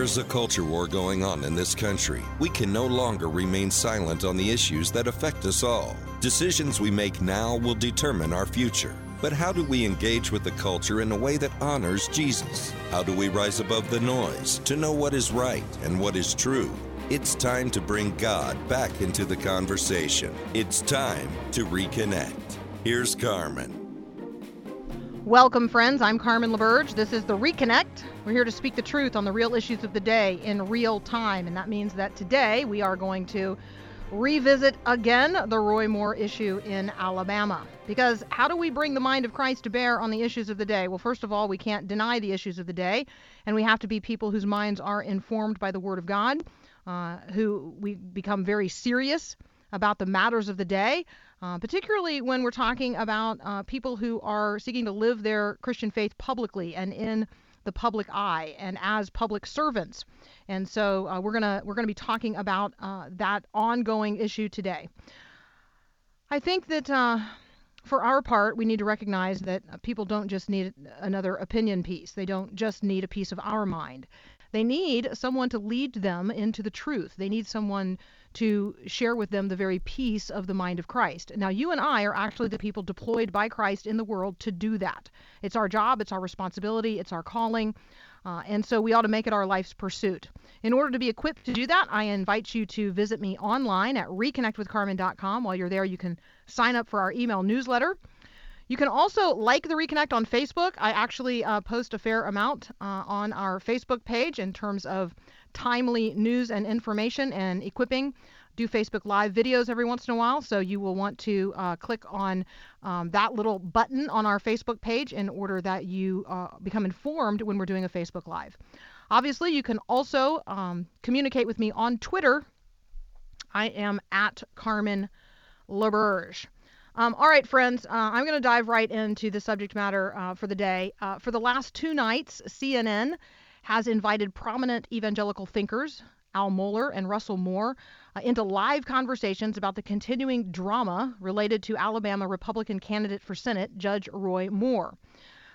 There's a culture war going on in this country. We can no longer remain silent on the issues that affect us all. Decisions we make now will determine our future. But how do we engage with the culture in a way that honors Jesus? How do we rise above the noise to know what is right and what is true? It's time to bring God back into the conversation. It's time to reconnect. Here's Carmen. Welcome, friends. I'm Carmen LaBerge. This is the Reconnect. We're here to speak the truth on the real issues of the day in real time. And that means that today we are going to revisit again the Roy Moore issue in Alabama. Because how do we bring the mind of Christ to bear on the issues of the day? Well, first of all, we can't deny the issues of the day, and we have to be people whose minds are informed by the Word of God, uh, who we become very serious about the matters of the day, uh, particularly when we're talking about uh, people who are seeking to live their Christian faith publicly and in the public eye and as public servants. And so uh, we're gonna we're gonna be talking about uh, that ongoing issue today. I think that uh, for our part, we need to recognize that people don't just need another opinion piece. They don't just need a piece of our mind. They need someone to lead them into the truth. They need someone to share with them the very peace of the mind of Christ. Now, you and I are actually the people deployed by Christ in the world to do that. It's our job, it's our responsibility, it's our calling. Uh, and so we ought to make it our life's pursuit. In order to be equipped to do that, I invite you to visit me online at reconnectwithcarmen.com. While you're there, you can sign up for our email newsletter. You can also like the Reconnect on Facebook. I actually uh, post a fair amount uh, on our Facebook page in terms of timely news and information and equipping. Do Facebook Live videos every once in a while, so you will want to uh, click on um, that little button on our Facebook page in order that you uh, become informed when we're doing a Facebook Live. Obviously, you can also um, communicate with me on Twitter. I am at Carmen LaBerge. Um, all right, friends, uh, I'm going to dive right into the subject matter uh, for the day. Uh, for the last two nights, CNN has invited prominent evangelical thinkers, Al Mohler and Russell Moore, uh, into live conversations about the continuing drama related to Alabama Republican candidate for Senate, Judge Roy Moore.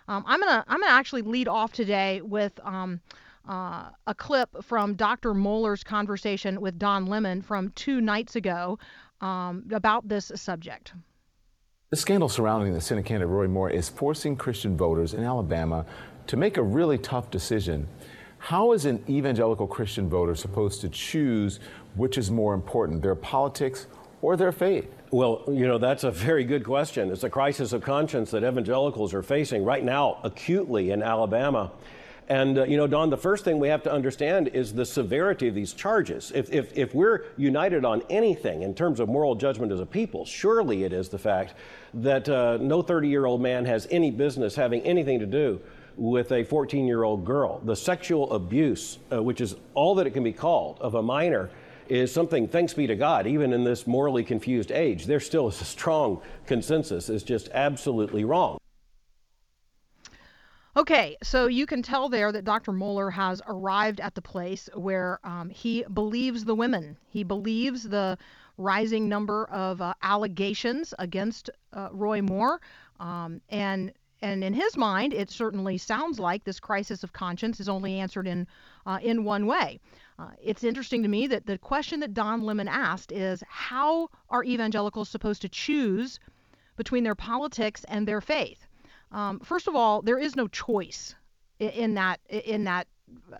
Um, I'm gonna I'm gonna actually lead off today with um, uh, a clip from Dr. Mohler's conversation with Don Lemon from two nights ago um, about this subject. The scandal surrounding the Senate candidate Roy Moore is forcing Christian voters in Alabama to make a really tough decision. How is an evangelical Christian voter supposed to choose which is more important, their politics or their faith? Well, you know, that's a very good question. It's a crisis of conscience that evangelicals are facing right now acutely in Alabama. And, uh, you know, Don, the first thing we have to understand is the severity of these charges. If, if, if we're united on anything in terms of moral judgment as a people, surely it is the fact that uh, no 30 year old man has any business having anything to do with a 14 year old girl. The sexual abuse, uh, which is all that it can be called, of a minor is something, thanks be to God, even in this morally confused age, there still is a strong consensus, is just absolutely wrong. Okay, so you can tell there that Dr. Mohler has arrived at the place where um, he believes the women. He believes the rising number of uh, allegations against uh, Roy Moore. Um, and and in his mind, it certainly sounds like this crisis of conscience is only answered in uh, in one way. Uh, it's interesting to me that the question that Don Lemon asked is how are evangelicals supposed to choose between their politics and their faith? Um, first of all, there is no choice in, that in that uh,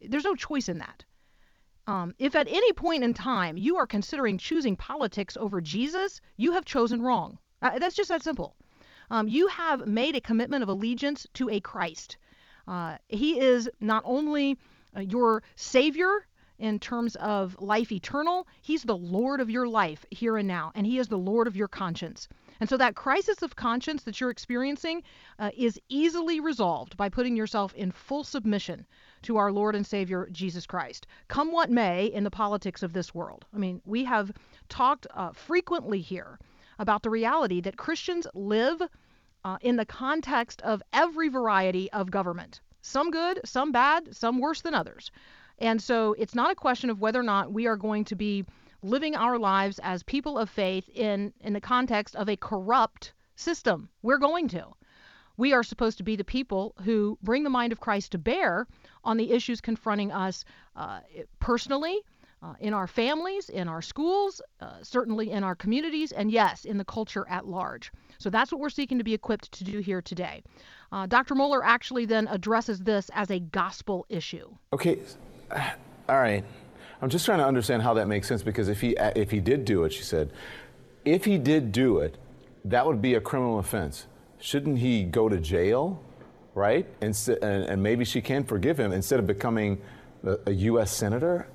there's no choice in that. Um, if at any point in time you are considering choosing politics over Jesus, you have chosen wrong. Uh, that's just that simple um, you have made a commitment of allegiance to a Christ. Uh, he is not only uh, your Savior in terms of life eternal, He's the Lord of your life here and now, and He is the Lord of your conscience. And so that crisis of conscience that you're experiencing uh, is easily resolved by putting yourself in full submission to our Lord and Savior Jesus Christ. Come what may in the politics of this world. I mean, we have talked uh, frequently here about the reality that Christians live uh, in the context of every variety of government some good, some bad, some worse than others. And so it's not a question of whether or not we are going to be living our lives as people of faith in, in the context of a corrupt system. We're going to. we are supposed to be the people who bring the mind of Christ to bear on the issues confronting us uh, personally, uh, in our families, in our schools, uh, certainly in our communities, and yes, in the culture at large. So that's what we're seeking to be equipped to do here today. Uh, Dr. Mohler actually then addresses this as a gospel issue. Okay, all right. I'm just trying to understand how that makes sense because if he if he did do it, she said, if he did do it, that would be a criminal offense. Shouldn't he go to jail, right? And, and maybe she can forgive him instead of becoming a, a U.S. senator.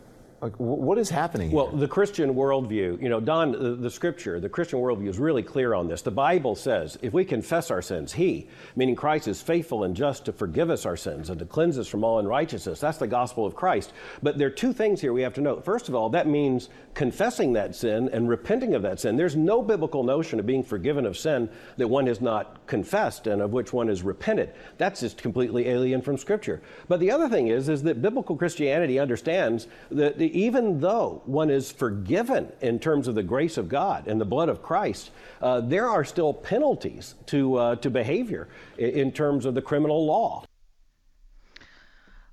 Like, what is happening? Here? Well, the Christian worldview, you know, Don, the, the, scripture, the Christian worldview is really clear on this. The Bible says if we confess our sins, He, meaning Christ, is faithful and just to forgive us our sins and to cleanse us from all unrighteousness. That's the gospel of Christ. But there are two things here we have to note. First of all, that means confessing that sin and repenting of that sin. There's no biblical notion of being forgiven of sin that one has not confessed and of which one has repented. That's just completely alien from Scripture. But the other thing is, is that biblical Christianity understands that the even though one is forgiven in terms of the grace of God and the blood of Christ, uh, there are still penalties to, uh, to behavior in, terms of the criminal law.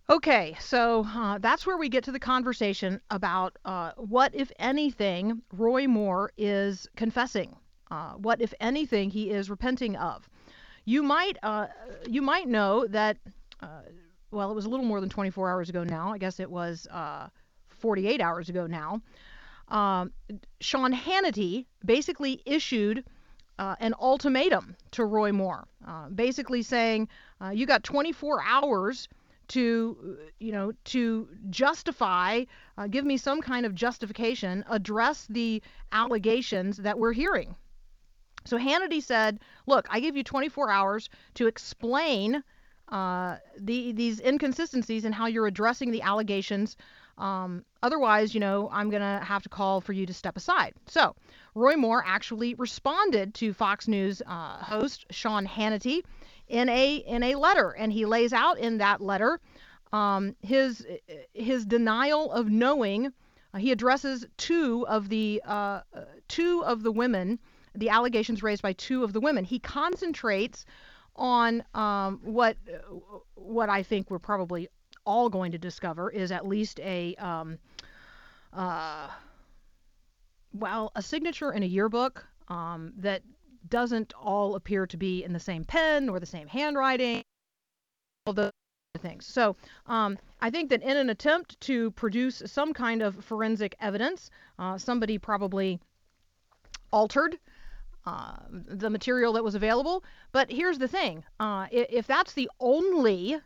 Okay, so uh, that's where we get to the conversation about uh, what, if anything, Roy Moore is confessing. Uh, what, if anything, he is repenting of. You might, uh, you might know that. well, it was a little more than 24 hours ago now. I guess it was 48 hours ago now, um, Sean Hannity basically issued uh, an ultimatum to Roy Moore, uh, basically saying, uh, "You got 24 hours to, you know, to justify, uh, give me some kind of justification, address the allegations that we're hearing." So Hannity said, "Look, I give you 24 hours to explain." Uh, the, these inconsistencies in how you're addressing the allegations um, otherwise, you know, I'm going to have to call for you to step aside. So, Roy Moore actually responded to Fox News uh, host Sean Hannity in a in a letter, and he lays out in that letter um, his his denial of knowing. Uh, he addresses two of the uh, two of the women, the allegations raised by two of the women. He concentrates on um, what what I think we're probably all going to discover is at least a um, uh, well a signature in a yearbook um, that doesn't all appear to be in the same pen or the same handwriting all the things. So um, i think that in an attempt to produce some kind of forensic evidence uh, somebody probably altered uh, the material that was available. But here's the thing uh, if that's the only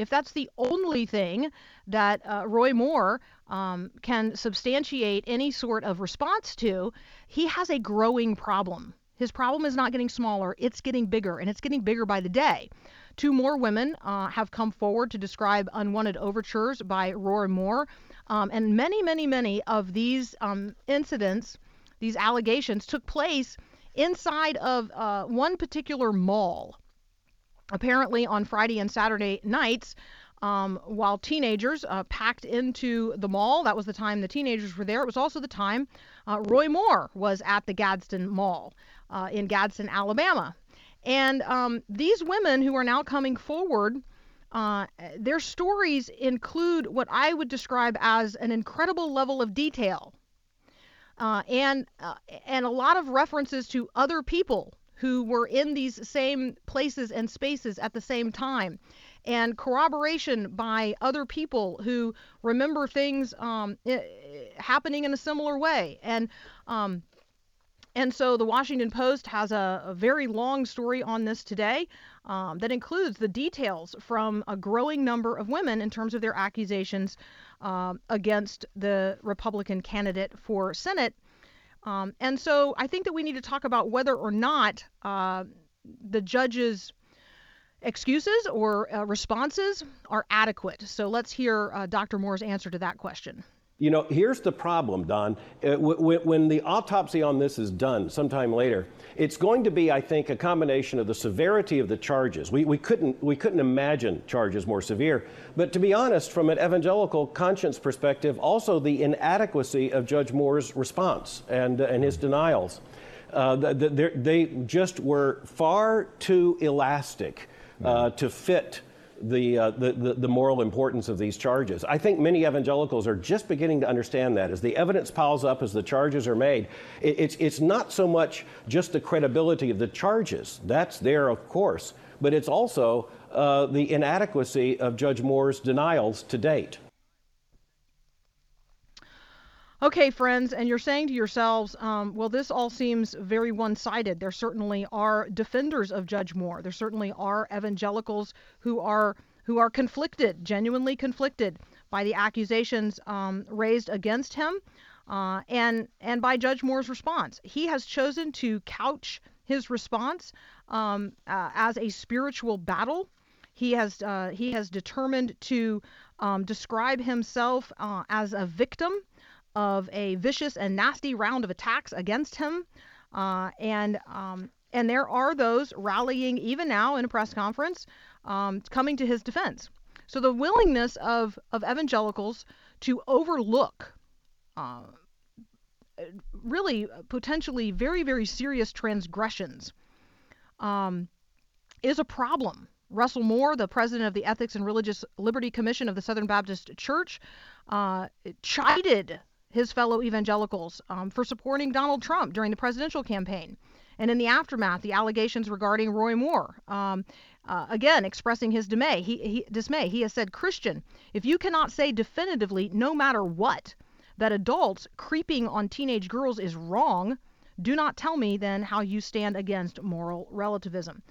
if that's the only thing that uh, Roy Moore um, can substantiate any sort of response to, he has a growing problem. His problem is not getting smaller, it's getting bigger, and it's getting bigger by the day. Two more women uh, have come forward to describe unwanted overtures by Roy Moore. Um, and many, many, many of these um, incidents, these allegations, took place inside of uh, one particular mall apparently on Friday and Saturday nights, um, while teenagers uh, packed into the mall. That was the time the teenagers were there. It was also the time uh, Roy Moore was at the Gadsden Mall uh, in Gadsden, Alabama. And um, these women who are now coming forward, uh, their stories include what I would describe as an incredible level of detail. Uh, and uh, and a lot of references to other people who were in these same places and spaces at the same time. And corroboration by other people who remember things um, happening in a similar way. And um, and so the Washington Post has a, a very long story on this today um, that includes the details from a growing number of women in terms of their accusations uh, against the Republican candidate for Senate um, and so I think that we need to talk about whether or not uh, the judge's excuses or uh, responses are adequate. So let's hear uh, Dr. Moore's answer to that question. You know, here's the problem, Don. Uh, when the autopsy on this is done sometime later, it's going to be, I think, a combination of the severity of the charges. We, we, couldn't, we couldn't imagine charges more severe. But to be honest, from an evangelical conscience perspective, also the inadequacy of Judge Moore's response and, uh, and his denials. Uh, they, they just were far too elastic uh, to fit the, uh, the, the, the, moral importance of these charges. I think many evangelicals are just beginning to understand that. As the evidence piles up, as the charges are made, it, it's, it's not so much just the credibility of the charges, that's there, of course, but it's also uh, the inadequacy of Judge Moore's denials to date. Okay, friends, and you're saying to yourselves, um, well, this all seems very one sided. There certainly are defenders of Judge Moore. There certainly are evangelicals who are who are conflicted, genuinely conflicted by the accusations um, raised against him uh, and and by Judge Moore's response. He has chosen to couch his response um, uh, as a spiritual battle. He has uh, he has determined to um, describe himself uh, as a victim of a vicious and nasty round of attacks against him. Uh, and um, and there are those rallying even now in a press conference, um, coming to his defense. So the willingness of of evangelicals to overlook. Uh, really potentially very very serious transgressions um, is a problem Russell Moore, the president of the Ethics and Religious Liberty Commission of the Southern Baptist Church, uh, chided his fellow evangelicals um, for supporting Donald Trump during the presidential campaign. And in the aftermath, the allegations regarding Roy Moore, um, uh, again expressing his dismay. He, he, dismay. He has said, Christian, if you cannot say definitively, no matter what, that adults creeping on teenage girls is wrong, do not tell me then how you stand against moral relativism.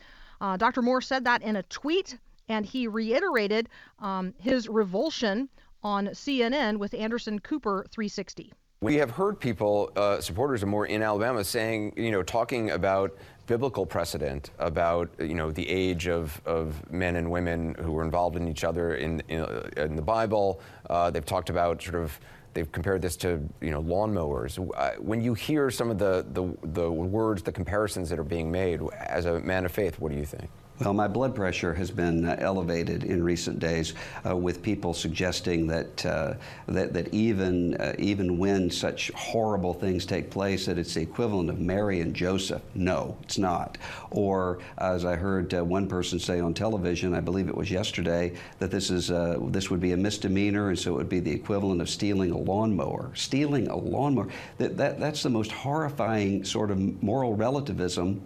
Uh, Dr. Moore said that in a tweet, and he reiterated um, his revulsion on CNN with Anderson Cooper 360. We have heard people, uh, supporters of Moore in Alabama, saying, you know, talking about biblical precedent about you know the age of, of men and women who were involved in each other in in, in the Bible. Uh, they've talked about sort of they've compared this to you know lawnmowers. Uh, when you hear some of the, the the words, the comparisons that are being made, as a man of faith, what do you think? Well, my blood pressure has been uh, elevated in recent days uh, with people suggesting that, uh, that, that even, uh, even when such horrible things take place, that it's the equivalent of Mary and Joseph. No, it's not. Or, as I heard uh, one person say on television, I believe it was yesterday, that this, is, uh, this would be a misdemeanor, and so it would be the equivalent of stealing a lawnmower. Stealing a lawnmower, that, that, that's the most horrifying sort of moral relativism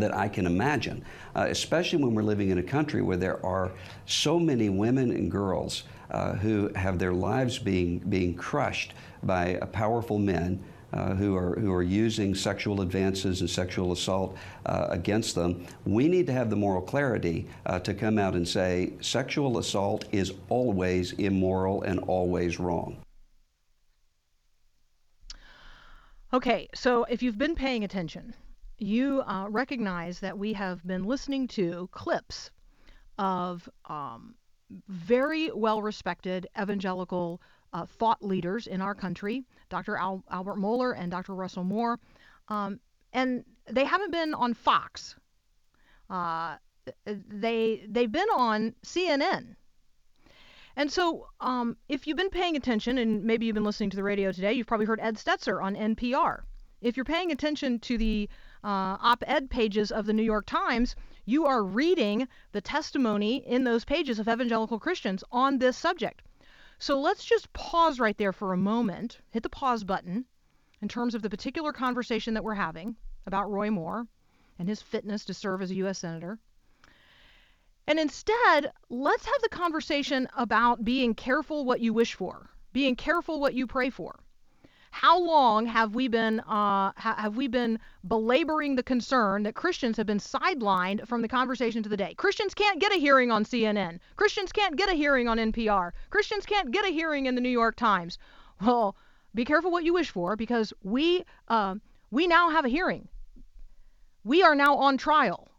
that I can imagine, uh, especially when we're living in a country where there are so many women and girls uh, who have their lives being, being crushed by powerful men. Uh, who are who are using sexual advances and sexual assault uh, against them. We need to have the moral clarity uh, to come out and say sexual assault is always immoral and always wrong. Okay, so if you've been paying attention, you uh, recognize that we have been listening to clips of um, very well respected evangelical uh, thought leaders in our country, Dr. Al- Albert Mohler and Dr. Russell Moore. Um, and they haven't been on Fox. Uh, they they've been on CNN. And so, um, if you've been paying attention, and maybe you've been listening to the radio today, you've probably heard Ed Stetzer on NPR. If you're paying attention to the uh, op ed pages of the New York Times, you are reading the testimony in those pages of evangelical Christians on this subject. So let's just pause right there for a moment, hit the pause button in terms of the particular conversation that we're having about Roy Moore and his fitness to serve as a U.S. Senator. And instead, let's have the conversation about being careful what you wish for, being careful what you pray for. How long have we been uh, ha- have we been belaboring the concern that Christians have been sidelined from the conversation to the day? Christians can't get a hearing on CNN. Christians can't get a hearing on NPR. Christians can't get a hearing in the New York Times. Well, be careful what you wish for because we uh, we now have a hearing. We are now on trial.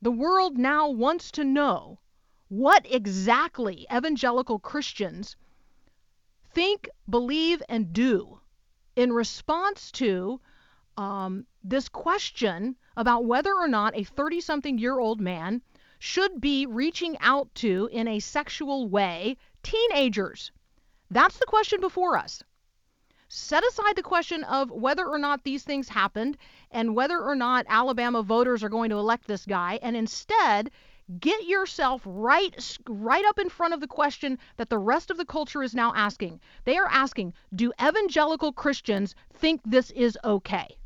The world now wants to know what exactly evangelical Christians think, believe, and do in response to um, this question about whether or not a 30 something year old man should be reaching out to, in a sexual way, teenagers. That's the question before us. set aside the question of whether or not these things happened and whether or not Alabama voters are going to elect this guy, and instead get yourself right right up in front of the question that the rest of the culture is now asking. They are asking, do evangelical Christians think this is okay?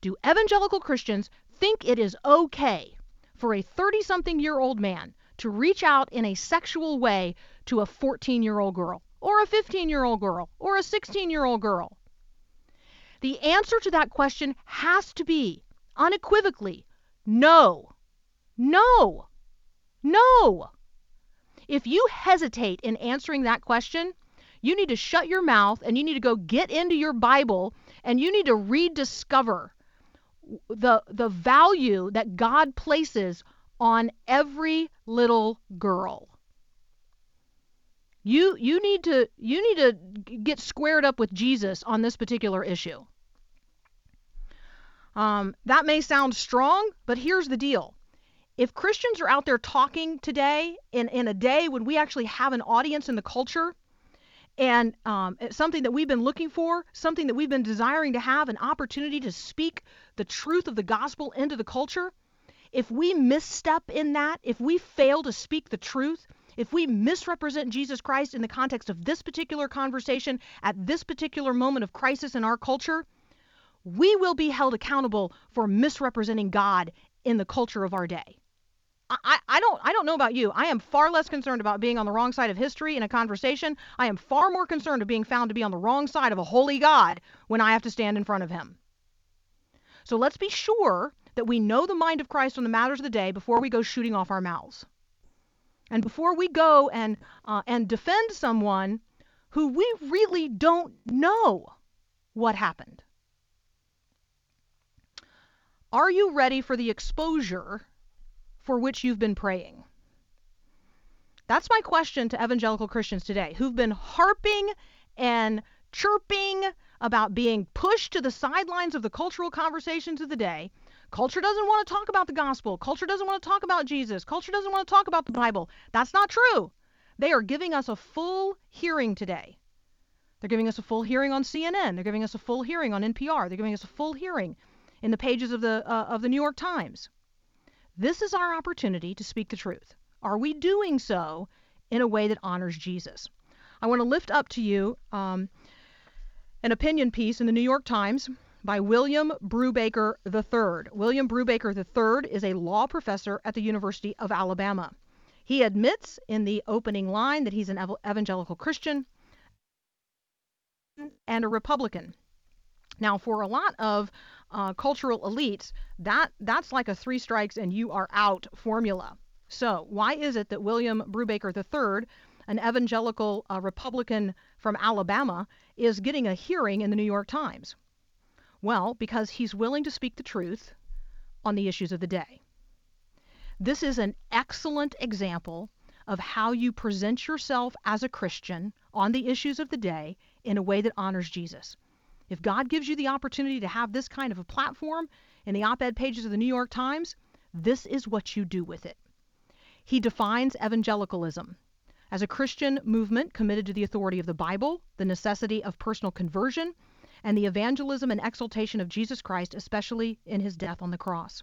Do evangelical Christians think it is okay for a 30 something year old man to reach out in a sexual way to a 14 year old girl, or a 15 year old girl, or a 16 year old girl? The answer to that question has to be unequivocally no. No. No. If you hesitate in answering that question, you need to shut your mouth and you need to go get into your Bible and you need to rediscover the the value that God places on every little girl. You you need to you need to get squared up with Jesus on this particular issue. Um, that may sound strong, but here's the deal. If Christians are out there talking today in, in a day when we actually have an audience in the culture and um, something that we've been looking for, something that we've been desiring to have, an opportunity to speak the truth of the gospel into the culture, if we misstep in that, if we fail to speak the truth, if we misrepresent Jesus Christ in the context of this particular conversation at this particular moment of crisis in our culture, we will be held accountable for misrepresenting God in the culture of our day. I, I don't I don't know about you. I am far less concerned about being on the wrong side of history in a conversation. I am far more concerned of being found to be on the wrong side of a holy God when I have to stand in front of him. So let's be sure that we know the mind of Christ on the matters of the day before we go shooting off our mouths. And before we go and uh, and defend someone who we really don't know what happened. Are you ready for the exposure for which you've been praying? That's my question to evangelical Christians today who've been harping and chirping about being pushed to the sidelines of the cultural conversations of the day. Culture doesn't want to talk about the gospel. Culture doesn't want to talk about Jesus. Culture doesn't want to talk about the Bible. That's not true. They are giving us a full hearing today. They're giving us a full hearing on CNN. They're giving us a full hearing on NPR. They're giving us a full hearing in the pages of the uh, of the New York Times. This is our opportunity to speak the truth. Are we doing so in a way that honors Jesus? I want to lift up to you um, an opinion piece in the New York Times by William Brewbaker III. William Brewbaker III is a law professor at the University of Alabama. He admits in the opening line that he's an evangelical Christian and a Republican. Now, for a lot of uh, cultural elites, that that's like a three strikes and you are out formula. So why is it that William Brewbaker III, an evangelical uh, Republican from Alabama, is getting a hearing in the New York Times? Well, because he's willing to speak the truth on the issues of the day. This is an excellent example of how you present yourself as a Christian on the issues of the day in a way that honors Jesus. If God gives you the opportunity to have this kind of a platform in the op ed pages of the New York Times, this is what you do with it. He defines evangelicalism as a Christian movement committed to the authority of the Bible, the necessity of personal conversion, and the evangelism and exaltation of Jesus Christ, especially in his death on the cross.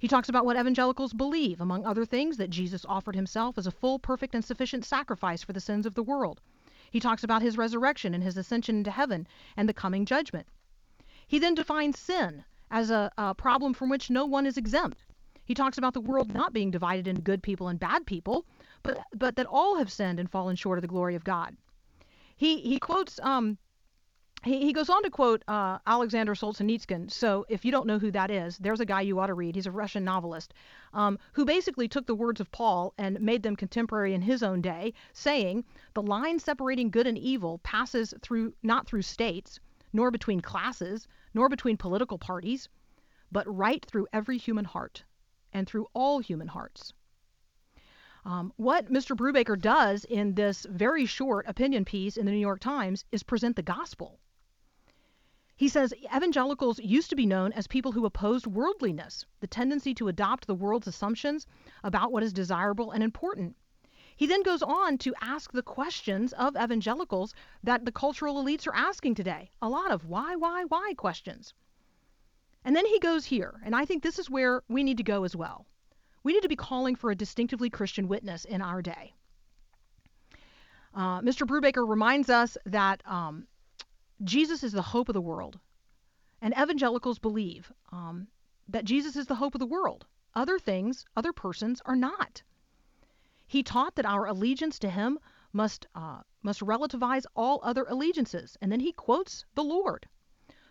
He talks about what evangelicals believe, among other things, that Jesus offered himself as a full, perfect, and sufficient sacrifice for the sins of the world, he talks about his resurrection and his ascension into heaven and the coming judgment. He then defines sin as a, a problem from which no one is exempt. He talks about the world not being divided into good people and bad people, but but that all have sinned and fallen short of the glory of God. He he quotes um, he, he goes on to quote uh, Alexander Solzhenitsyn. So if you don't know who that is, there's a guy you ought to read. He's a Russian novelist um, who basically took the words of Paul and made them contemporary in his own day, saying the line separating good and evil passes through not through states, nor between classes, nor between political parties, but right through every human heart and through all human hearts. Um, what Mr. Brewbaker does in this very short opinion piece in the New York Times is present the gospel. He says evangelicals used to be known as people who opposed worldliness, the tendency to adopt the world's assumptions about what is desirable and important. He then goes on to ask the questions of evangelicals that the cultural elites are asking today. A lot of why, why, why questions. And then he goes here, and I think this is where we need to go as well. We need to be calling for a distinctively Christian witness in our day. Uh, Mr. Brewbaker reminds us that um, Jesus is the hope of the world, and evangelicals believe um, that Jesus is the hope of the world. Other things, other persons are not. He taught that our allegiance to him must, uh, must relativize all other allegiances. And then he quotes the Lord.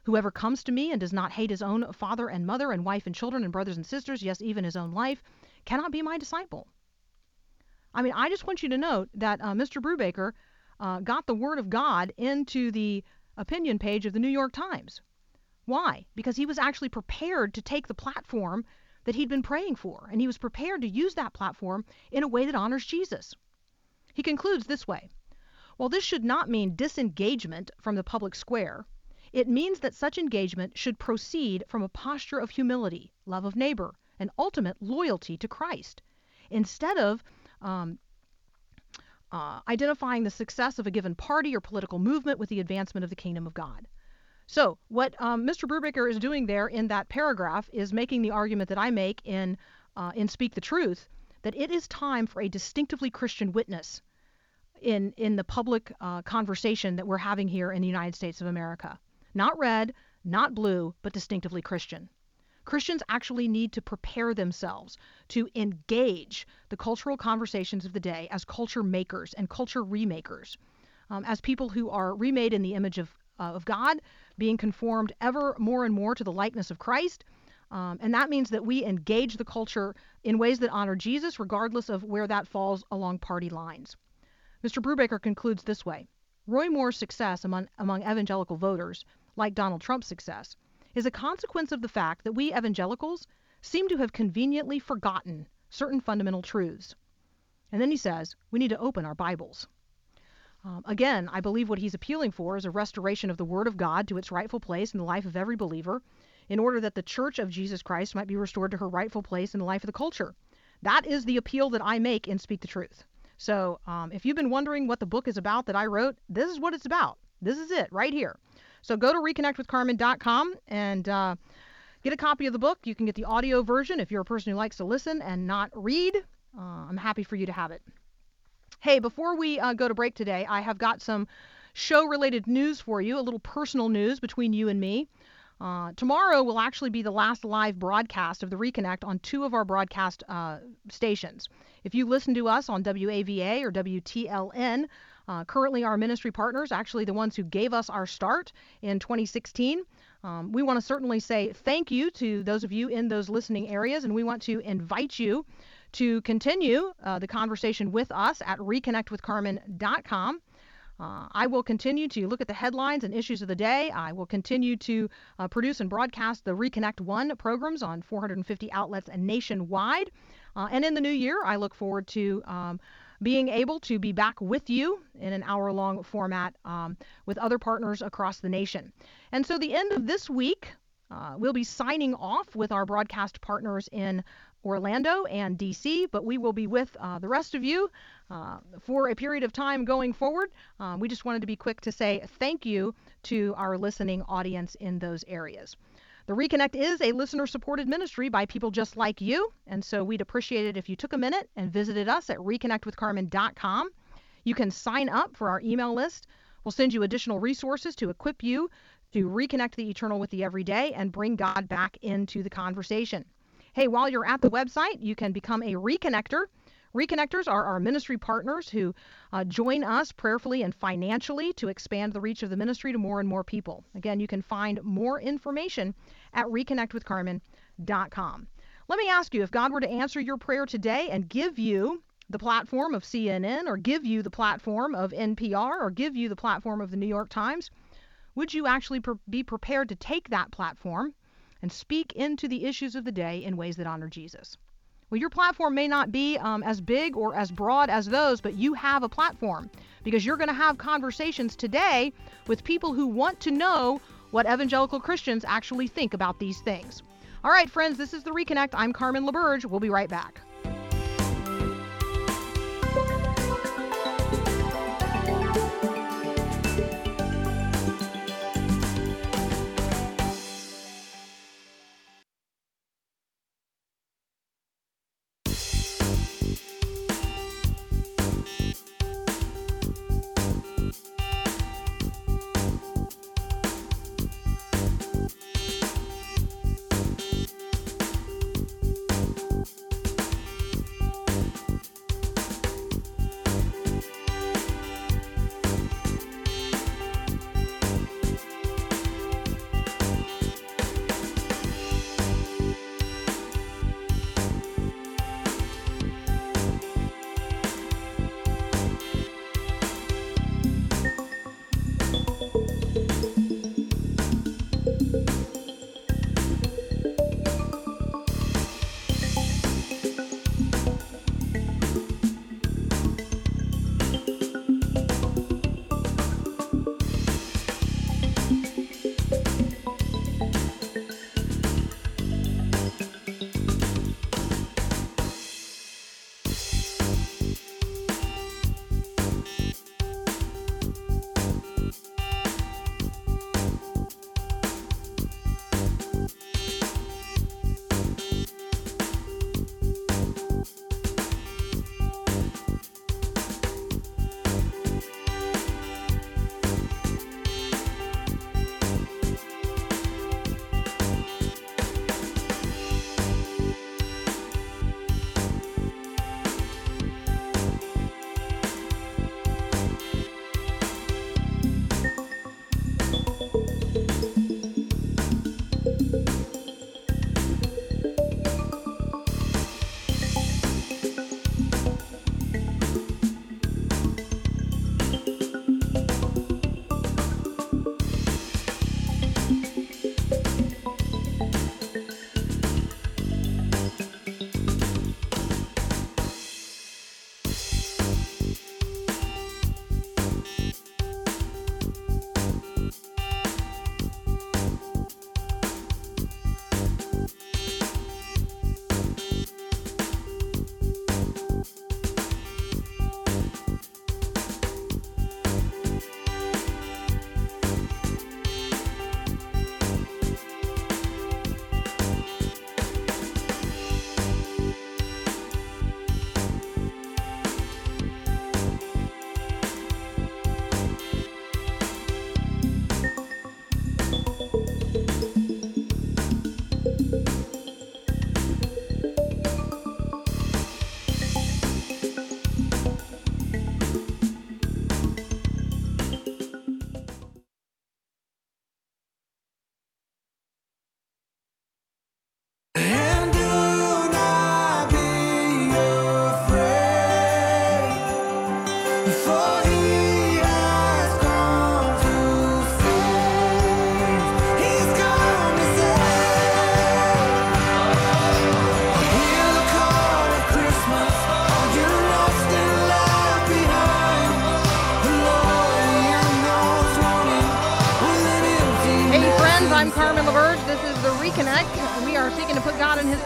Whoever comes to me and does not hate his own father and mother and wife and children and brothers and sisters, yes, even his own life, cannot be my disciple. I mean, I just want you to note that uh, Mr. Brewbaker uh, got the Word of God into the opinion page of the New York Times. Why? Because he was actually prepared to take the platform that he'd been praying for, and he was prepared to use that platform in a way that honors Jesus. He concludes this way While this should not mean disengagement from the public square, it means that such engagement should proceed from a posture of humility, love of neighbor, and ultimate loyalty to Christ, instead of um, uh, identifying the success of a given party or political movement with the advancement of the kingdom of God. So, what um, Mr. Brewbaker is doing there in that paragraph is making the argument that I make in, uh, in Speak the Truth that it is time for a distinctively Christian witness in, in the public uh, conversation that we're having here in the United States of America. Not red, not blue, but distinctively Christian. Christians actually need to prepare themselves to engage the cultural conversations of the day as culture makers and culture remakers, um, as people who are remade in the image of, uh, of God, being conformed ever more and more to the likeness of Christ. Um, and that means that we engage the culture in ways that honor Jesus, regardless of where that falls along party lines. Mr. Brewbaker concludes this way Roy Moore's success among, among evangelical voters, like Donald Trump's success, is a consequence of the fact that we evangelicals seem to have conveniently forgotten certain fundamental truths. And then he says, we need to open our Bibles. Um, again, I believe what he's appealing for is a restoration of the Word of God to its rightful place in the life of every believer, in order that the Church of Jesus Christ might be restored to her rightful place in the life of the culture. That is the appeal that I make in Speak the Truth. So um, if you've been wondering what the book is about that I wrote, this is what it's about. This is it right here. So go to reconnectwithcarmen.com and uh, get a copy of the book. You can get the audio version if you're a person who likes to listen and not read. Uh, I'm happy for you to have it. Hey, before we uh, go to break today, I have got some show related news for you, a little personal news between you and me. Uh, tomorrow will actually be the last live broadcast of the Reconnect on two of our broadcast uh, stations. If you listen to us on WAVA or WTLN, uh, currently our ministry partners, actually the ones who gave us our start in 2016, um, we want to certainly say thank you to those of you in those listening areas, and we want to invite you to continue uh, the conversation with us at reconnectwithcarmen.com. Uh, I will continue to look at the headlines and issues of the day. I will continue to uh, produce and broadcast the Reconnect One programs on 450 outlets nationwide. Uh, and in the new year, I look forward to um, being able to be back with you in an hour long format um, with other partners across the nation. And so, the end of this week, uh, we'll be signing off with our broadcast partners in Orlando and DC, but we will be with uh, the rest of you uh, for a period of time going forward. Uh, we just wanted to be quick to say thank you to our listening audience in those areas. The Reconnect is a listener supported ministry by people just like you, and so we'd appreciate it if you took a minute and visited us at reconnectwithcarmen.com. You can sign up for our email list. We'll send you additional resources to equip you to reconnect the eternal with the everyday and bring God back into the conversation. Hey, while you're at the website, you can become a reconnector. Reconnectors are our ministry partners who uh, join us prayerfully and financially to expand the reach of the ministry to more and more people. Again, you can find more information at reconnectwithcarmen.com. Let me ask you if God were to answer your prayer today and give you the platform of CNN or give you the platform of NPR or give you the platform of the New York Times, would you actually be prepared to take that platform and speak into the issues of the day in ways that honor Jesus. Well, your platform may not be um, as big or as broad as those, but you have a platform because you're going to have conversations today with people who want to know what evangelical Christians actually think about these things. All right, friends, this is The Reconnect. I'm Carmen LaBerge. We'll be right back.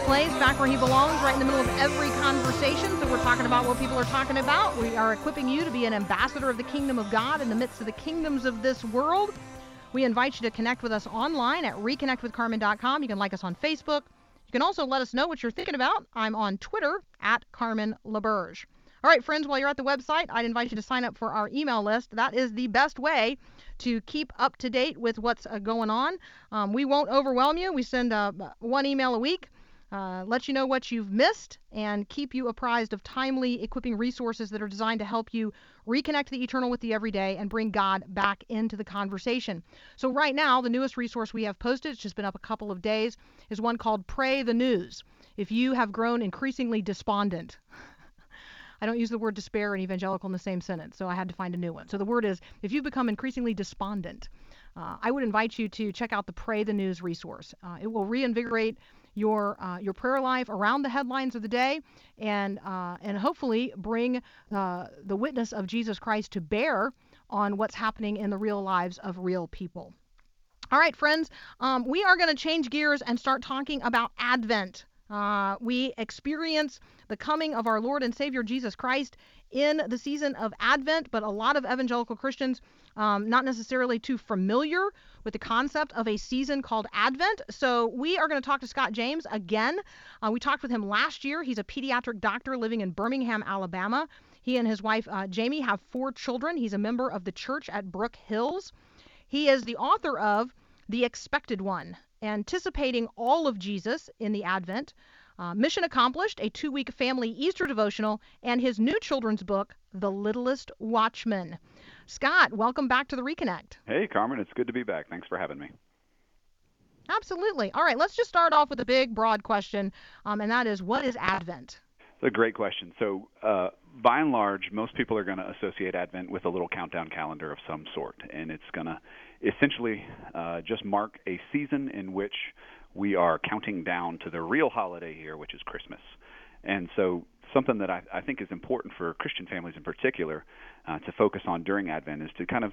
Place, back where he belongs, right in the middle of every conversation. So we're talking about what people are talking about. We are equipping you to be an ambassador of the kingdom of God in the midst of the kingdoms of this world. We invite you to connect with us online at reconnectwithcarmen.com. You can like us on Facebook. You can also let us know what you're thinking about. I'm on Twitter at Carmen LaBerge. All right, friends, while you're at the website, I'd invite you to sign up for our email list. That is the best way to keep up to date with what's uh, going on. Um, we won't overwhelm you. We send uh, one email a week. Uh, let you know what you've missed and keep you apprised of timely equipping resources that are designed to help you reconnect the eternal with the everyday and bring God back into the conversation. So, right now, the newest resource we have posted, it's just been up a couple of days, is one called Pray the News. If you have grown increasingly despondent, I don't use the word despair and evangelical in the same sentence, so I had to find a new one. So the word is if you've become increasingly despondent, uh, I would invite you to check out the Pray the News resource. Uh, it will reinvigorate your uh, your prayer life around the headlines of the day, and uh, and hopefully bring uh, the witness of Jesus Christ to bear on what's happening in the real lives of real people. All right, friends, um, we are going to change gears and start talking about Advent. Uh, we experience the coming of our Lord and Savior Jesus Christ in the season of Advent, but a lot of evangelical Christians um, not necessarily too familiar with the concept of a season called Advent. So we are going to talk to Scott James again. Uh, we talked with him last year. He's a pediatric doctor living in Birmingham, Alabama. He and his wife uh, Jamie have four children. He's a member of the church at Brook Hills. He is the author of The Expected One anticipating all of Jesus in the Advent. Uh, Mission Accomplished, a two week family Easter devotional, and his new children's book, The Littlest Watchman. Scott, welcome back to the Reconnect. Hey, Carmen, it's good to be back. Thanks for having me. Absolutely. All right, let's just start off with a big, broad question, um, and that is what is Advent? It's a great question. So, uh, by and large, most people are going to associate Advent with a little countdown calendar of some sort, and it's going to essentially uh, just mark a season in which we are counting down to the real holiday here, which is Christmas. And so, something that I, I think is important for Christian families in particular uh, to focus on during Advent is to kind of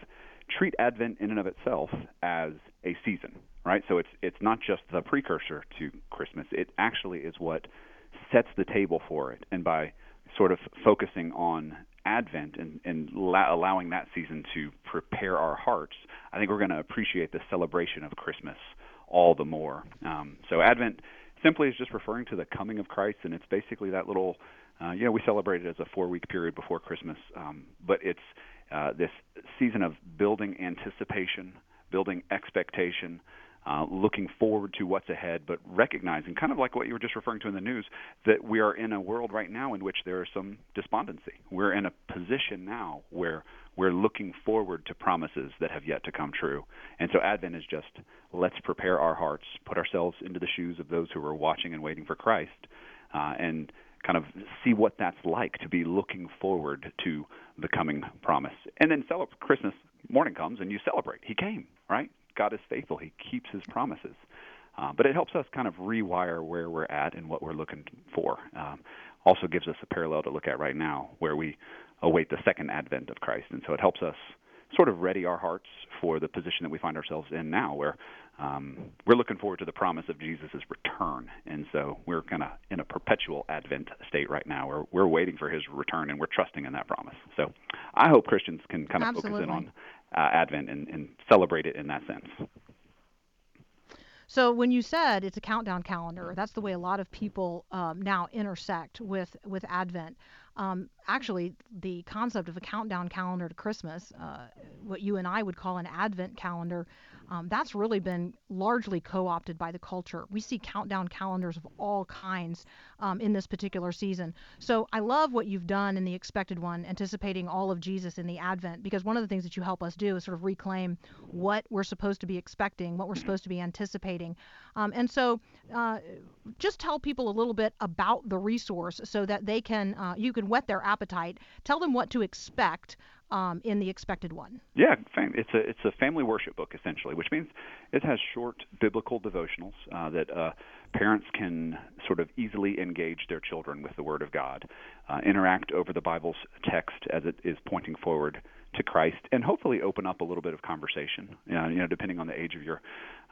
treat Advent in and of itself as a season, right? So it's it's not just the precursor to Christmas; it actually is what sets the table for it. And by sort of focusing on Advent and, and la- allowing that season to prepare our hearts, I think we're going to appreciate the celebration of Christmas all the more. Um, so Advent simply is just referring to the coming of Christ, and it's basically that little, uh, you know, we celebrate it as a four-week period before Christmas, um, but it's uh, this season of building anticipation, building expectation, uh, looking forward to what's ahead, but recognizing, kind of like what you were just referring to in the news, that we are in a world right now in which there is some despondency. We're in a position now where we're looking forward to promises that have yet to come true. And so Advent is just let's prepare our hearts, put ourselves into the shoes of those who are watching and waiting for Christ, uh, and kind of see what that's like to be looking forward to the coming promise. And then celebrate Christmas morning comes and you celebrate. He came, right? God is faithful. He keeps his promises. Uh, but it helps us kind of rewire where we're at and what we're looking for. Um, also gives us a parallel to look at right now where we await the second advent of Christ. And so it helps us sort of ready our hearts for the position that we find ourselves in now, where um, we're looking forward to the promise of Jesus' return. And so we're kind of in a perpetual Advent state right now, where we're waiting for his return and we're trusting in that promise. So I hope Christians can kind of Absolutely. focus in on uh, Advent and, and celebrate it in that sense. So when you said it's a countdown calendar, that's the way a lot of people um, now intersect with with Advent. Um, actually, the concept of a countdown calendar to Christmas, uh, what you and I would call an Advent calendar, um, that's really been largely co-opted by the culture. We see countdown calendars of all kinds um, in this particular season. So I love what you've done in the expected one, anticipating all of Jesus in the Advent, because one of the things that you help us do is sort of reclaim what we're supposed to be expecting, what we're supposed to be anticipating. Um, and so uh, just tell people a little bit about the resource so that they can, uh, you can whet their appetite. Tell them what to expect um, in the expected one. Yeah, it's a it's a family worship book essentially, which means it has short biblical devotionals uh, that uh, parents can sort of easily engage their children with the Word of God, uh, interact over the Bible's text as it is pointing forward to Christ, and hopefully open up a little bit of conversation. You know, you know depending on the age of your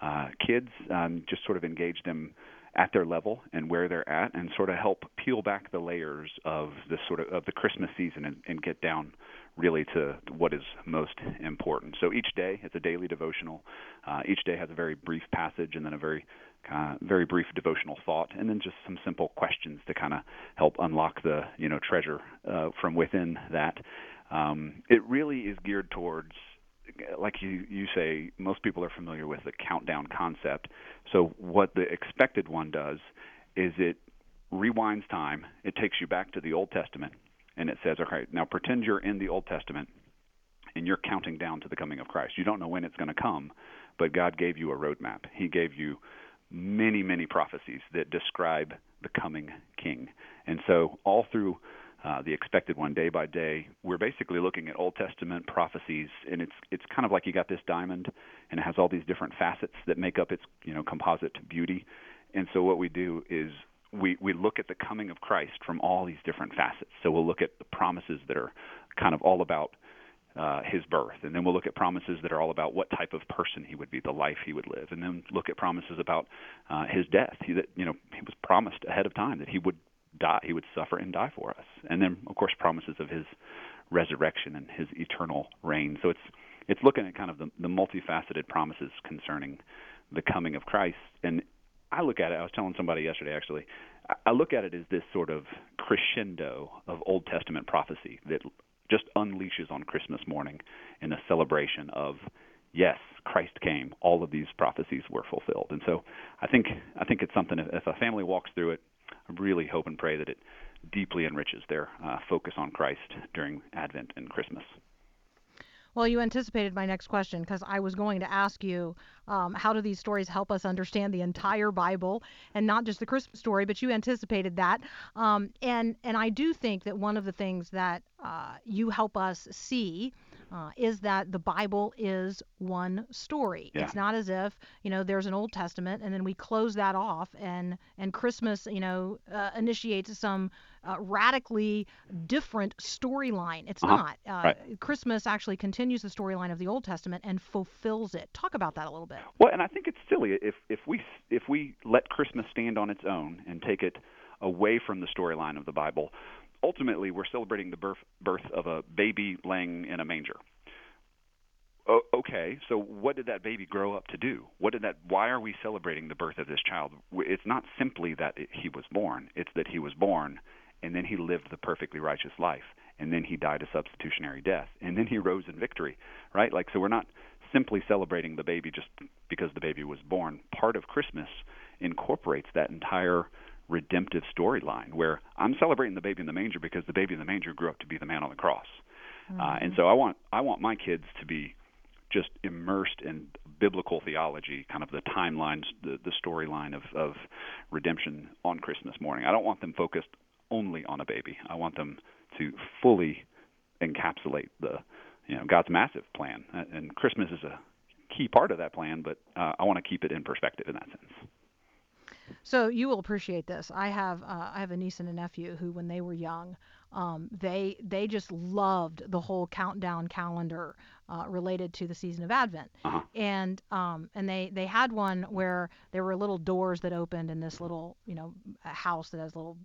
uh, kids, um, just sort of engage them at their level and where they're at, and sort of help peel back the layers of this sort of of the Christmas season and, and get down really to what is most important. So each day it's a daily devotional. Uh, each day has a very brief passage and then a very uh, very brief devotional thought, and then just some simple questions to kind of help unlock the you know treasure uh, from within that. Um, it really is geared towards like you you say, most people are familiar with the countdown concept. So what the expected one does is it rewinds time. It takes you back to the Old Testament, and it says, okay, now pretend you're in the Old Testament, and you're counting down to the coming of Christ. You don't know when it's going to come, but God gave you a roadmap. He gave you many, many prophecies that describe the coming King, and so all through uh, the expected one day by day. We're basically looking at Old Testament prophecies, and it's it's kind of like you got this diamond, and it has all these different facets that make up its you know composite beauty. And so what we do is we we look at the coming of Christ from all these different facets. So we'll look at the promises that are kind of all about uh, his birth, and then we'll look at promises that are all about what type of person he would be, the life he would live, and then look at promises about uh, his death. He that you know he was promised ahead of time that he would die he would suffer and die for us. And then of course promises of his resurrection and his eternal reign. So it's it's looking at kind of the, the multifaceted promises concerning the coming of Christ. And I look at it I was telling somebody yesterday actually I look at it as this sort of crescendo of Old Testament prophecy that just unleashes on Christmas morning in a celebration of yes, Christ came. All of these prophecies were fulfilled, and so I think I think it's something. If a family walks through it I really hope and pray that it deeply enriches their uh, focus on Christ during Advent and Christmas. Well, you anticipated my next question because I was going to ask you um, how do these stories help us understand the entire Bible and not just the Christmas story, but you anticipated that. Um, and and I do think that one of the things that uh, you help us see uh, is that the Bible is one story. Yeah. It's not as if you know there's an Old Testament and then we close that off and and Christmas you know uh, initiates some uh, radically different storyline. It's Uh-huh. not. Uh, Right. Christmas actually continues the storyline of the Old Testament and fulfills it. Talk about that a little bit. Well, and I think it's silly if if we if we let Christmas stand on its own and take it away from the storyline of the Bible. Ultimately, we're celebrating the birth birth of a baby laying in a manger. O- okay, so what did that baby grow up to do? What did that? Why are we celebrating the birth of this child? It's not simply that it, he was born; it's that he was born, and then he lived the perfectly righteous life, and then he died a substitutionary death, and then he rose in victory. Right? Like, so we're not simply celebrating the baby just because the baby was born. Part of Christmas incorporates that entire redemptive storyline where I'm celebrating the baby in the manger because the baby in the manger grew up to be the man on the cross. Uh, and so I want I want my kids to be just immersed in biblical theology, kind of the timelines, the, the storyline of, of redemption on Christmas morning. I don't want them focused only on a baby. I want them to fully encapsulate the, you know, God's massive plan. Uh, And Christmas is a key part of that plan, but uh, I want to keep it in perspective in that sense. So you will appreciate this. I have uh, I have a niece and a nephew who, when they were young, um, they they just loved the whole countdown calendar uh, related to the season of Advent. Uh-huh. And um, and they they had one where there were little doors that opened in this little you know house that has little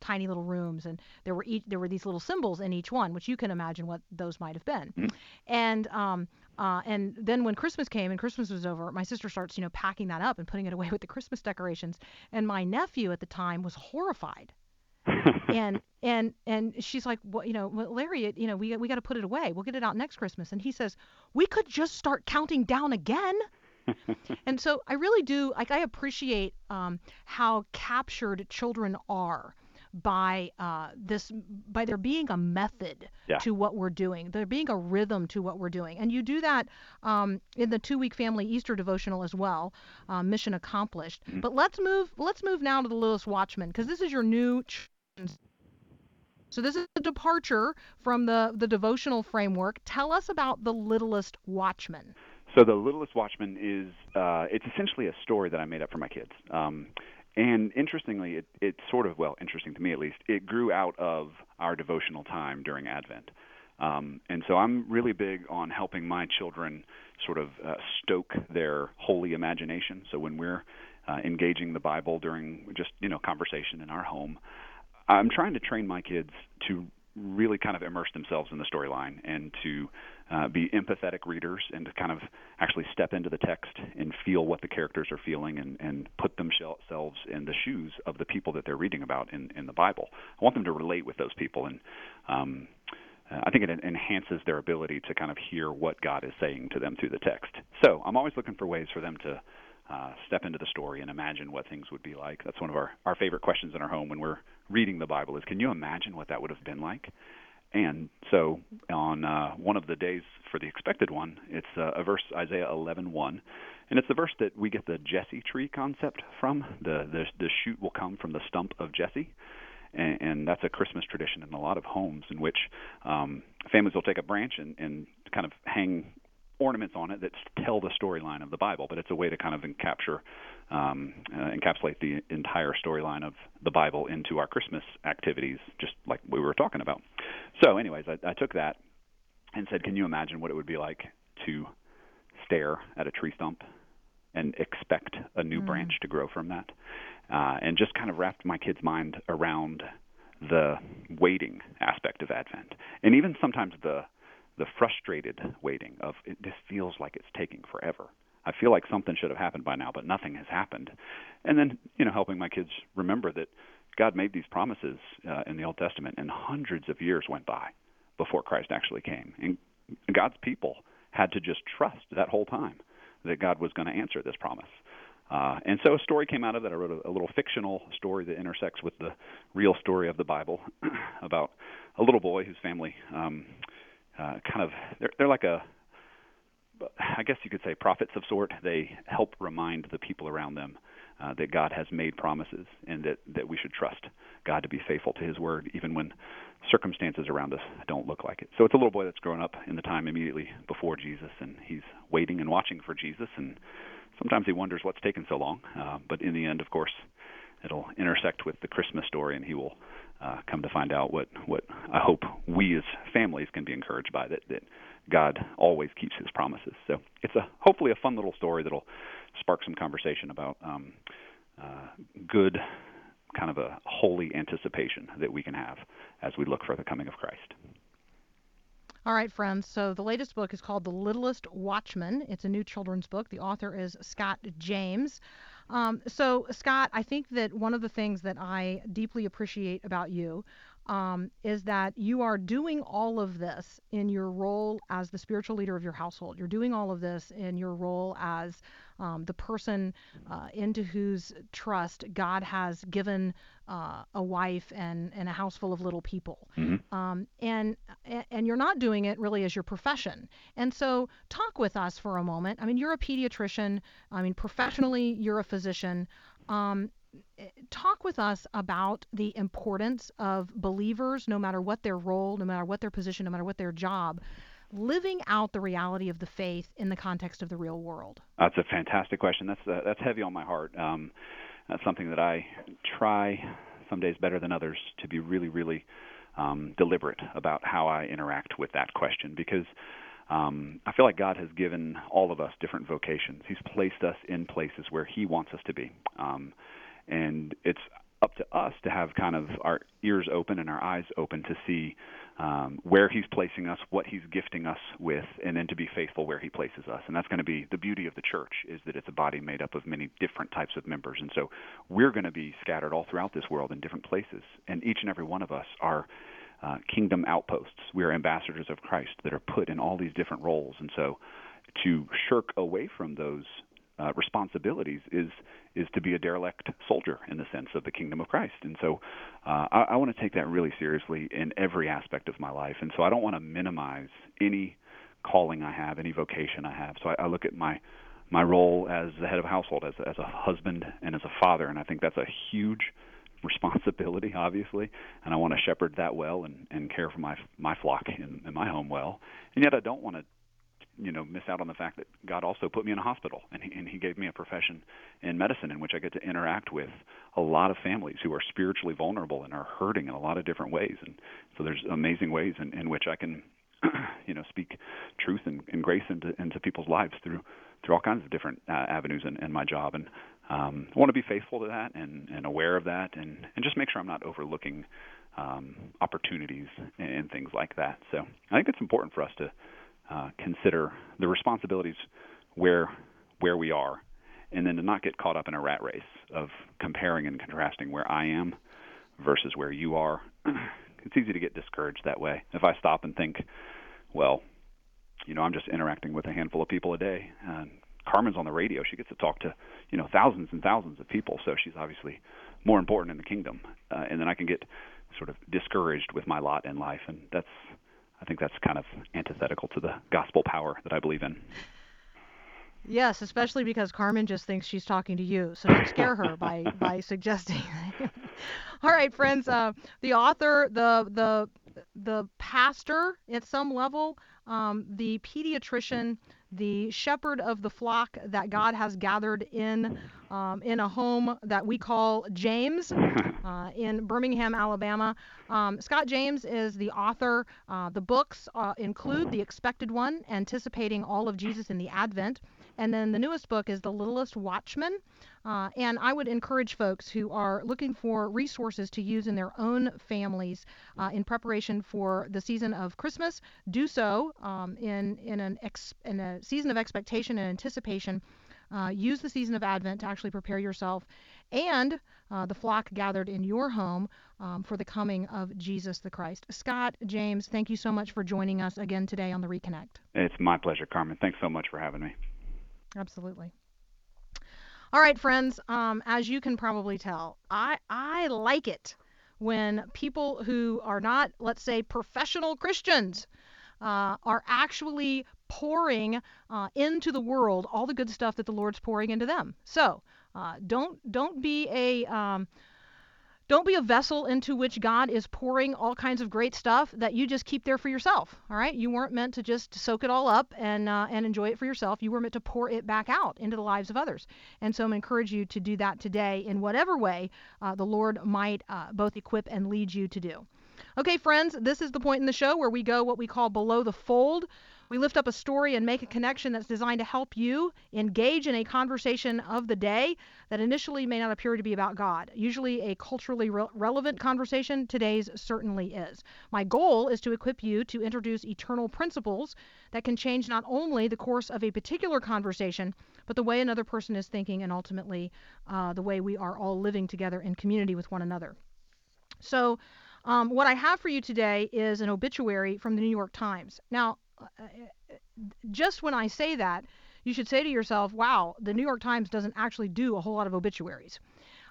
tiny little rooms and there were each there were these little symbols in each one which you can imagine what those might have been and um uh, and then when Christmas came and Christmas was over, my sister starts, you know, packing that up and putting it away with the Christmas decorations. And my nephew at the time was horrified. and and and she's like, well, you know, well, Larry, it, you know, we we got to put it away. We'll get it out next Christmas. And he says, we could just start counting down again. and so I really do like I appreciate um, how captured children are by uh, this by there being a method Yeah. to what we're doing there being a rhythm to what we're doing. And you do that um, in the two week family easter devotional as well uh, mission accomplished. But let's move let's move now to the littlest watchman because this is your new ch- so this is a departure from the the devotional framework. Tell us about the littlest watchman. So the Littlest Watchman is uh, it's essentially a story that I made up for my kids. Um, and interestingly, it, it sort of well, interesting to me at least, it grew out of our devotional time during Advent. Um, and so I'm really big on helping my children sort of uh, stoke their holy imagination. So when we're uh, engaging the Bible during just you know conversation in our home. I'm trying to train my kids to really kind of immerse themselves in the storyline and to uh, be empathetic readers and to kind of actually step into the text and feel what the characters are feeling and, and put themselves in the shoes of the people that they're reading about in, in the Bible. I want them to relate with those people and um, I think it enhances their ability to kind of hear what God is saying to them through the text. So I'm always looking for ways for them to uh, step into the story and imagine what things would be like. That's one of our, our favorite questions in our home when we're reading the Bible is can you imagine what that would have been like? And so on uh, one of the days for the expected one, it's uh, a verse Isaiah 11:1, and it's the verse that we get the Jesse tree concept from. The the the shoot will come from the stump of Jesse, and, and that's a Christmas tradition in a lot of homes in which um, families will take a branch and, and kind of hang ornaments on it that tell the storyline of the Bible, but it's a way to kind of encapture, um, uh, encapsulate the entire storyline of the Bible into our Christmas activities, just like we were talking about. So, anyways, I, I took that and said, "Can you imagine what it would be like to stare at a tree stump and expect a new mm. branch to grow from that?" Uh, and just kind of wrapped my kid's mind around the waiting aspect of Advent, and even sometimes the the frustrated waiting of it just feels like it's taking forever. I feel like something should have happened by now, but nothing has happened. And then, you know, helping my kids remember that God made these promises uh, in the Old Testament, and hundreds of years went by before Christ actually came. And God's people had to just trust that whole time that God was going to answer this promise. Uh, and so a story came out of that. I wrote a, a little fictional story that intersects with the real story of the Bible about a little boy whose family um, uh, kind of they're they're like a I guess you could say prophets of sort. They help remind the people around them uh, that God has made promises and that that we should trust God to be faithful to His word, even when circumstances around us don't look like it. So it's a little boy that's grown up in the time immediately before Jesus, and he's waiting and watching for Jesus, and sometimes he wonders what's taken so long. Uh, but in the end, of course, it'll intersect with the Christmas story, and he will uh, come to find out what what I hope we as families can be encouraged by that that God always keeps His promises. So it's a hopefully a fun little story that'll spark some conversation about um, uh, good kind of a holy anticipation that we can have as we look for the coming of Christ. All right, friends. So the latest book is called The Littlest Watchman. It's a new children's book. The author is Scott James. Um, so, Scott, I think that one of the things that I deeply appreciate about you um, is that you are doing all of this in your role as the spiritual leader of your household. You're doing all of this in your role as um, the person uh, into whose trust God has given uh, a wife and, and a house full of little people. Mm-hmm. Um, and and you're not doing it really as your profession. And so, talk with us for a moment. I mean, you're a pediatrician. I mean, professionally, you're a physician. Um, talk with us about the importance of believers, no matter what their role, no matter what their position, no matter what their job, living out the reality of the faith in the context of the real world. That's a fantastic question. That's uh, that's heavy on my heart. Um, that's something that I try some days better than others to be really, really um, deliberate about how I interact with that question because. Um, I feel like God has given all of us different vocations. He's placed us in places where He wants us to be. Um, and it's up to us to have kind of our ears open and our eyes open to see um, where he's placing us, what he's gifting us with, and then to be faithful where he places us. And that's going to be the beauty of the church is that it's a body made up of many different types of members. And so we're going to be scattered all throughout this world in different places. And each and every one of us are uh, kingdom outposts. We are ambassadors of Christ that are put in all these different roles. And so to shirk away from those uh, responsibilities is is to be a derelict soldier in the sense of the kingdom of Christ. And so uh, I, I want to take that really seriously in every aspect of my life. And so I don't want to minimize any calling I have, any vocation I have. So I, I look at my my role as the head of a household, as as a husband and as a father, and I think that's a huge responsibility, obviously, and I want to shepherd that well and, and care for my my flock in, in my home well. And yet, I don't want to you know miss out on the fact that God also put me in a hospital and he, and he gave me a profession in medicine in which I get to interact with a lot of families who are spiritually vulnerable and are hurting in a lot of different ways and so there's amazing ways in, in which I can you know speak truth and, and grace into into people's lives through through all kinds of different uh, avenues in, in my job and um, I want to be faithful to that and, and aware of that, and, and just make sure I'm not overlooking um, opportunities and, and things like that. So I think it's important for us to uh, consider the responsibilities where where we are, and then to not get caught up in a rat race of comparing and contrasting where I am versus where you are. it's easy to get discouraged that way. If I stop and think, well, you know, I'm just interacting with a handful of people a day, and Carmen's on the radio. She gets to talk to, you know, thousands and thousands of people. So she's obviously more important in the kingdom. Uh, and then I can get sort of discouraged with my lot in life, and that's, I think that's kind of antithetical to the gospel power that I believe in. Yes, especially because Carmen just thinks she's talking to you, so don't scare her by by suggesting. All right, friends. Uh, the author, the the the pastor at some level, um, the pediatrician, the shepherd of the flock that God has gathered in um, in a home that we call James uh, in Birmingham, Alabama. Um, Scott James is the author. Uh, the books uh, include The Expected One, Anticipating All of Jesus in the Advent. And then the newest book is The Littlest Watchman. Uh, and I would encourage folks who are looking for resources to use in their own families uh, in preparation for the season of Christmas, do so um, in in an ex, in a season of expectation and anticipation. Uh, use the season of Advent to actually prepare yourself and uh, the flock gathered in your home um, for the coming of Jesus the Christ. Scott, James, thank you so much for joining us again today on the Reconnect. It's my pleasure, Carmen. Thanks so much for having me. Absolutely. All right, friends. Um, as you can probably tell, I I like it when people who are not, let's say, professional Christians, uh, are actually pouring uh, into the world all the good stuff that the Lord's pouring into them. So uh, don't don't be a um, don't be a vessel into which God is pouring all kinds of great stuff that you just keep there for yourself. All right, you weren't meant to just soak it all up and uh, and enjoy it for yourself. You were meant to pour it back out into the lives of others. And so, I'm encourage you to do that today in whatever way uh, the Lord might uh, both equip and lead you to do. Okay, friends, this is the point in the show where we go what we call below the fold. We lift up a story and make a connection that's designed to help you engage in a conversation of the day that initially may not appear to be about God. Usually a culturally re- relevant conversation, today's certainly is. My goal is to equip you to introduce eternal principles that can change not only the course of a particular conversation, but the way another person is thinking and ultimately uh, the way we are all living together in community with one another. So, um, what I have for you today is an obituary from the New York Times. Now, just when I say that, you should say to yourself, wow, the New York Times doesn't actually do a whole lot of obituaries.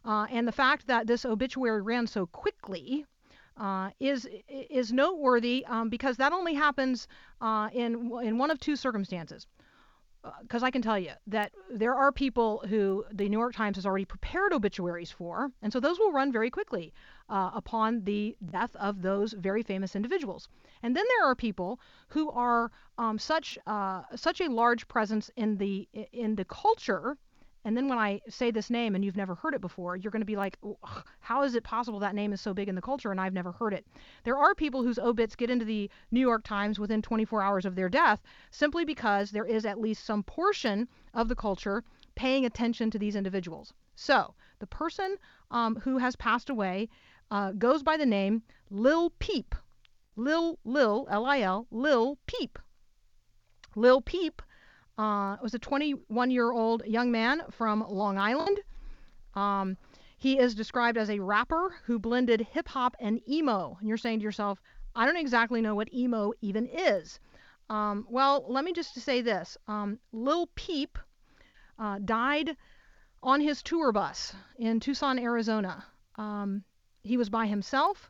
Uh, and the fact that this obituary ran so quickly uh, is is noteworthy um, because that only happens uh, in in one of two circumstances because I can tell you that there are people who the New York Times has already prepared obituaries for, and so those will run very quickly uh, upon the death of those very famous individuals. And then there are people who are um, such uh, such a large presence in the in the culture and then when I say this name and you've never heard it before, you're going to be like, how is it possible that name is so big in the culture and I've never heard it? There are people whose obits get into the New York Times within 24 hours of their death simply because there is at least some portion of the culture paying attention to these individuals. So the person um, who has passed away uh, goes by the name Lil Peep. Lil, Lil, L I L, Lil Peep. Lil Peep uh, it was a 21 year old young man from Long Island. Um, he is described as a rapper who blended hip hop and emo. And you're saying to yourself, I don't exactly know what emo even is. Um, well, let me just say this um, Lil Peep uh, died on his tour bus in Tucson, Arizona. Um, he was by himself,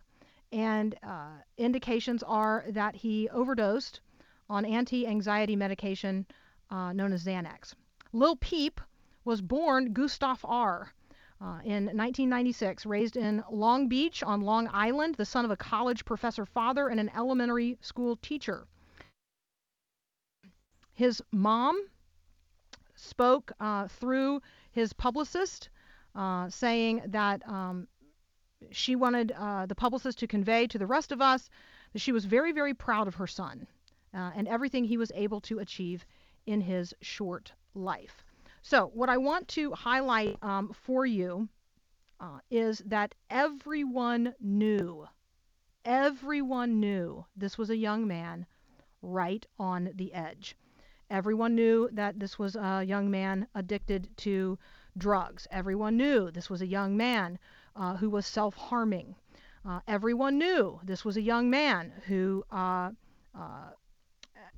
and uh, indications are that he overdosed on anti anxiety medication uh, known as Xanax. Lil Peep was born Gustav Åhr. Uh, in 1996, raised in Long Beach on Long Island, the son of a college professor father and an elementary school teacher. His mom spoke uh, through his publicist, uh, saying that um, she wanted uh, the publicist to convey to the rest of us that she was very, very proud of her son uh, and everything he was able to achieve in his short life. So, what I want to highlight um, for you uh, is that everyone knew, everyone knew this was a young man right on the edge. Everyone knew that this was a young man addicted to drugs. Everyone knew this was a young man uh, who was self harming. Uh, everyone knew this was a young man who uh, uh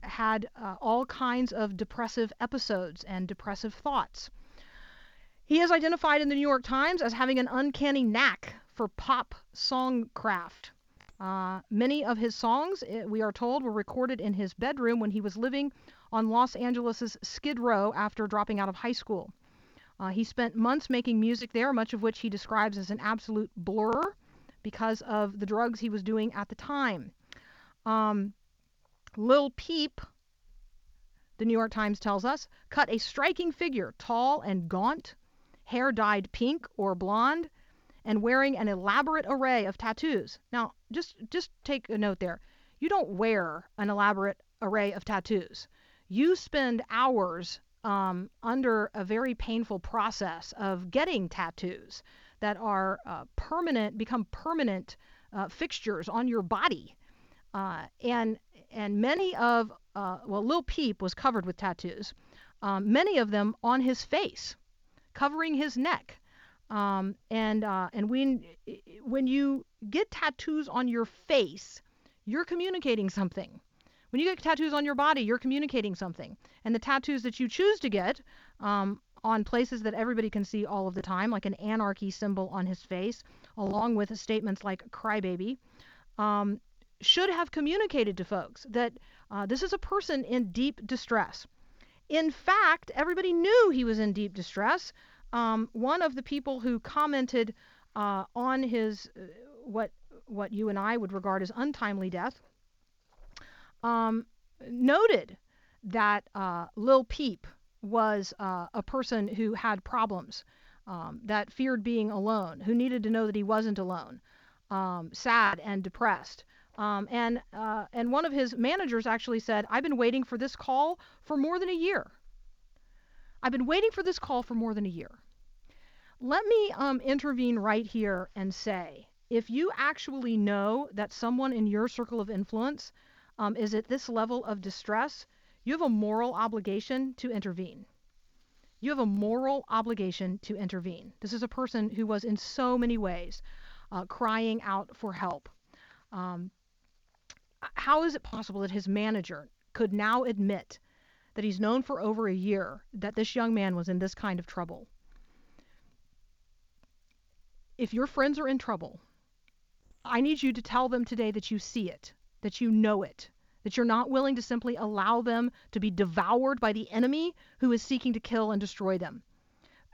had uh, all kinds of depressive episodes and depressive thoughts. He is identified in the New York Times as having an uncanny knack for pop songcraft. Uh, many of his songs, eh, we are told, were recorded in his bedroom when he was living on Los Angeles' Skid Row after dropping out of high school. Uh, he spent months making music there, much of which he describes as an absolute blur because of the drugs he was doing at the time. Um, Lil Peep, the New York Times tells us, cut a striking figure, tall and gaunt, hair dyed pink or blonde, and wearing an elaborate array of tattoos. Now, just just take a note there. You don't wear an elaborate array of tattoos. You spend hours um, under a very painful process of getting tattoos that are uh, permanent, become permanent uh, fixtures on your body. Uh, and and many of uh, well, Lil Peep was covered with tattoos. Um, many of them on his face, covering his neck. Um, and uh, and when when you get tattoos on your face, you're communicating something. When you get tattoos on your body, you're communicating something. And the tattoos that you choose to get um, on places that everybody can see all of the time, like an anarchy symbol on his face, along with statements like "crybaby," um, should have communicated to folks that uh, this is a person in deep distress. In fact, everybody knew he was in deep distress. Um, one of the people who commented uh, on his uh, what what you and I would regard as untimely death um, noted that uh, Lil Peep was uh, a person who had problems, um, that feared being alone, who needed to know that he wasn't alone, um, sad and depressed. Um, and uh, and one of his managers actually said, "I've been waiting for this call for more than a year. I've been waiting for this call for more than a year." Let me um, intervene right here and say, if you actually know that someone in your circle of influence um, is at this level of distress, you have a moral obligation to intervene. You have a moral obligation to intervene. This is a person who was in so many ways uh, crying out for help. Um, how is it possible that his manager could now admit that he's known for over a year that this young man was in this kind of trouble? If your friends are in trouble, I need you to tell them today that you see it, that you know it, that you're not willing to simply allow them to be devoured by the enemy who is seeking to kill and destroy them.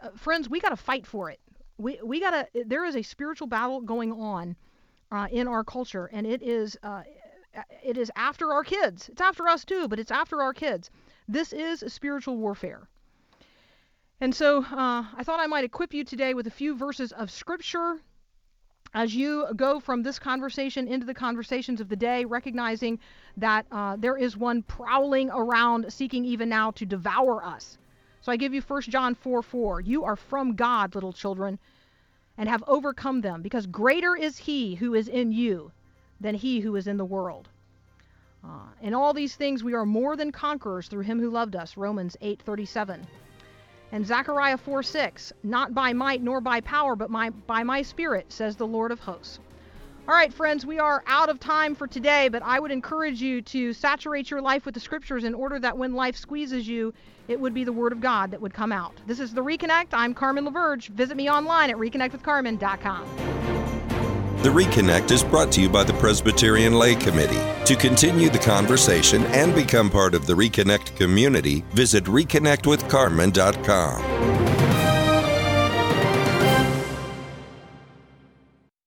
Uh, friends, we got to fight for it. We, we got to, there is a spiritual battle going on uh, in our culture, and it is uh, it is after our kids. It's after us too, but it's after our kids. This is spiritual warfare. And so uh, I thought I might equip you today with a few verses of Scripture as you go from this conversation into the conversations of the day, recognizing that uh, there is one prowling around seeking even now to devour us. So I give you 1 John 4 4. You are from God, little children, and have overcome them, because greater is he who is in you than he who is in the world. Uh, in all these things we are more than conquerors through him who loved us. Romans 8:37. And Zechariah 4:6. Not by might nor by power, but my, by my spirit, says the Lord of hosts. All right, friends, we are out of time for today, but I would encourage you to saturate your life with the scriptures in order that when life squeezes you, it would be the Word of God that would come out. This is The Reconnect. I'm Carmen LaBerge. Visit me online at reconnectwithcarmen.com. The Reconnect is brought to you by the Presbyterian Lay Committee. To continue the conversation and become part of the Reconnect community, visit reconnectwithcarmen.com.